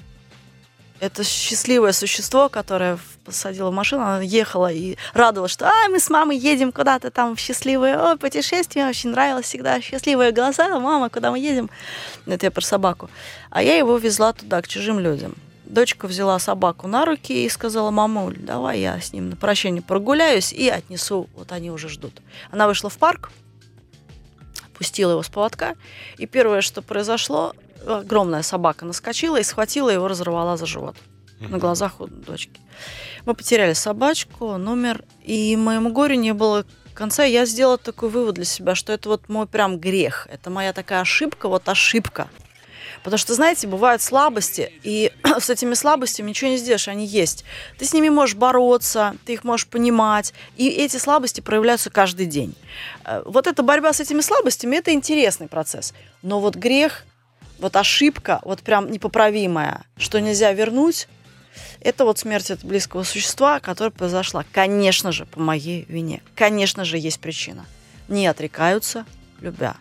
это счастливое существо, которое посадила в машину, она ехала и радовалась, что а, мы с мамой едем куда-то там в счастливое о, путешествие, очень нравилось всегда, счастливые глаза, мама, куда мы едем? Это я про собаку. А я его везла туда, к чужим людям. Дочка взяла собаку на руки и сказала, мамуль, давай я с ним на прощание прогуляюсь и отнесу, вот они уже ждут. Она вышла в парк, пустила его с поводка, и первое, что произошло, огромная собака наскочила и схватила его, разорвала за живот на глазах у дочки. Мы потеряли собачку, номер, и моему горю не было конца. Я сделала такой вывод для себя, что это вот мой прям грех. Это моя такая ошибка, вот ошибка. Потому что, знаете, бывают слабости, и *clears throat* с этими слабостями ничего не сделаешь, они есть. Ты с ними можешь бороться, ты их можешь понимать, и эти слабости проявляются каждый день. Э, Вот эта борьба с этими слабостями – это интересный процесс. Но вот грех, вот ошибка, вот прям непоправимая, что нельзя вернуть, это вот смерть от близкого существа, которая произошла, конечно же, по моей вине. Конечно же, есть причина. Не отрекаются, любя.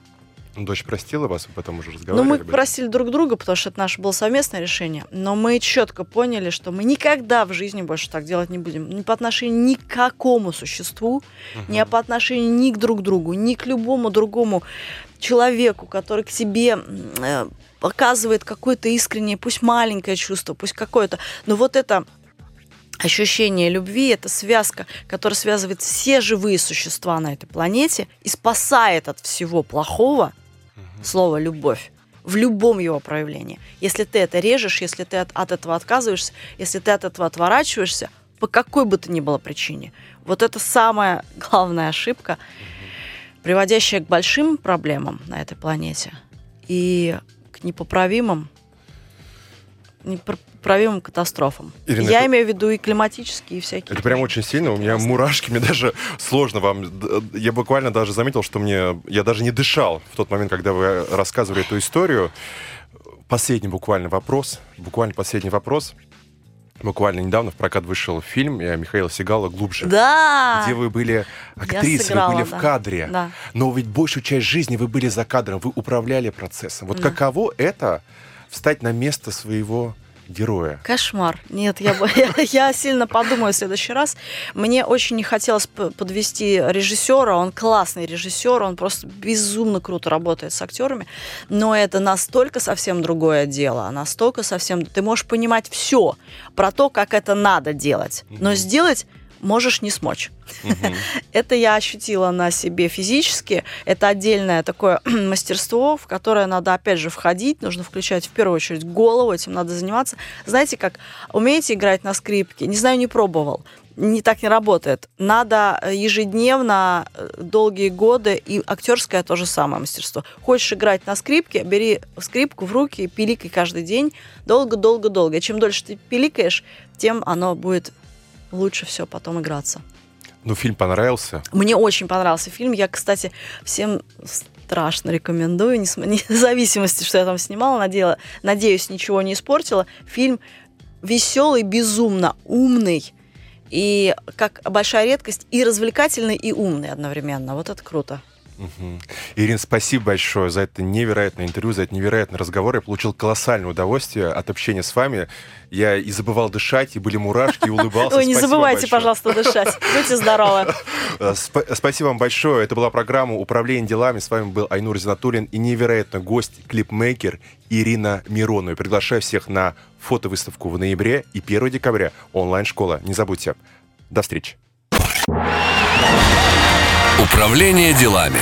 Ну, Дочь простила вас, вы потом уже Ну, разговаривали? мы об этом? просили друг друга, потому что это наше было совместное решение. Но мы четко поняли, что мы никогда в жизни больше так делать не будем. Ни по отношению ни к какому существу, ни по отношению ни к друг другу, ни к любому другому человеку, который к тебе э, показывает какое-то искреннее, пусть маленькое чувство, пусть какое-то. Но вот это ощущение любви, это связка, которая связывает все живые существа на этой планете и спасает от всего плохого слово «любовь» в любом его проявлении. Если ты это режешь, если ты от, от этого отказываешься, если ты от этого отворачиваешься, по какой бы то ни было причине. Вот это самая *laughs* главная ошибка, приводящая к большим проблемам на этой планете и к непоправимым непоправимым катастрофам. Ирина, Я это- имею в виду и климатические, и всякие. Это прям очень сильно, у меня мурашки, мне даже сложно вам. Я буквально даже заметил, что мне. Я даже не дышал в тот момент, когда вы рассказывали эту историю. Последний буквально вопрос. Буквально последний вопрос. Буквально недавно в прокат вышел фильм Михаила Сигала «Глубже». Да! Где вы были актрисой, сыграла, вы были да. в кадре. Да. Но ведь большую часть жизни вы были за кадром, вы управляли процессом. Вот Да. каково это встать на место своего героя? Кошмар. Нет, *laughs* я, я, сильно подумаю в следующий раз. Мне очень не хотелось подвести режиссера. Он классный режиссер, он просто безумно круто работает с актерами. Но это настолько совсем другое дело. Настолько совсем... Ты можешь понимать все про то, как это надо делать. Но сделать можешь не смочь. *laughs* Это я ощутила на себе физически. Это отдельное такое *clears throat* мастерство, в которое надо, опять же, входить. Нужно включать в первую очередь голову, этим надо заниматься. Знаете как, умеете играть на скрипке? Не знаю, не пробовал. Не так не работает. Надо э, ежедневно, э, долгие годы, и актерское то же самое мастерство. Хочешь играть на скрипке, бери скрипку в руки и пиликай каждый день долго-долго-долго. Чем дольше ты пиликаешь, тем оно будет лучше все потом играться. Ну, фильм понравился. Мне очень понравился фильм. Я, кстати, всем страшно рекомендую, *laughs* вне зависимости, что я там снимала, надела, надеюсь, ничего не испортила. Фильм веселый, безумно умный и как большая редкость и развлекательный и умный одновременно. Вот это круто. Мгм. Ирин, спасибо большое за это невероятное интервью, за этот невероятный разговор. Я получил колоссальное удовольствие от общения с вами. Я и забывал дышать, и были мурашки, и улыбался. Ой, не забывайте, пожалуйста, дышать. Будьте здоровы. Э, спа- Спасибо вам большое. Это была программа «Управление делами». С вами был Айнур Зинатуллин и невероятный гость, клипмейкер Ирина Миронова. Приглашаю всех на фотовыставку в ноябре и 1 декабря онлайн-школа. Не забудьте. До встречи. Управление делами.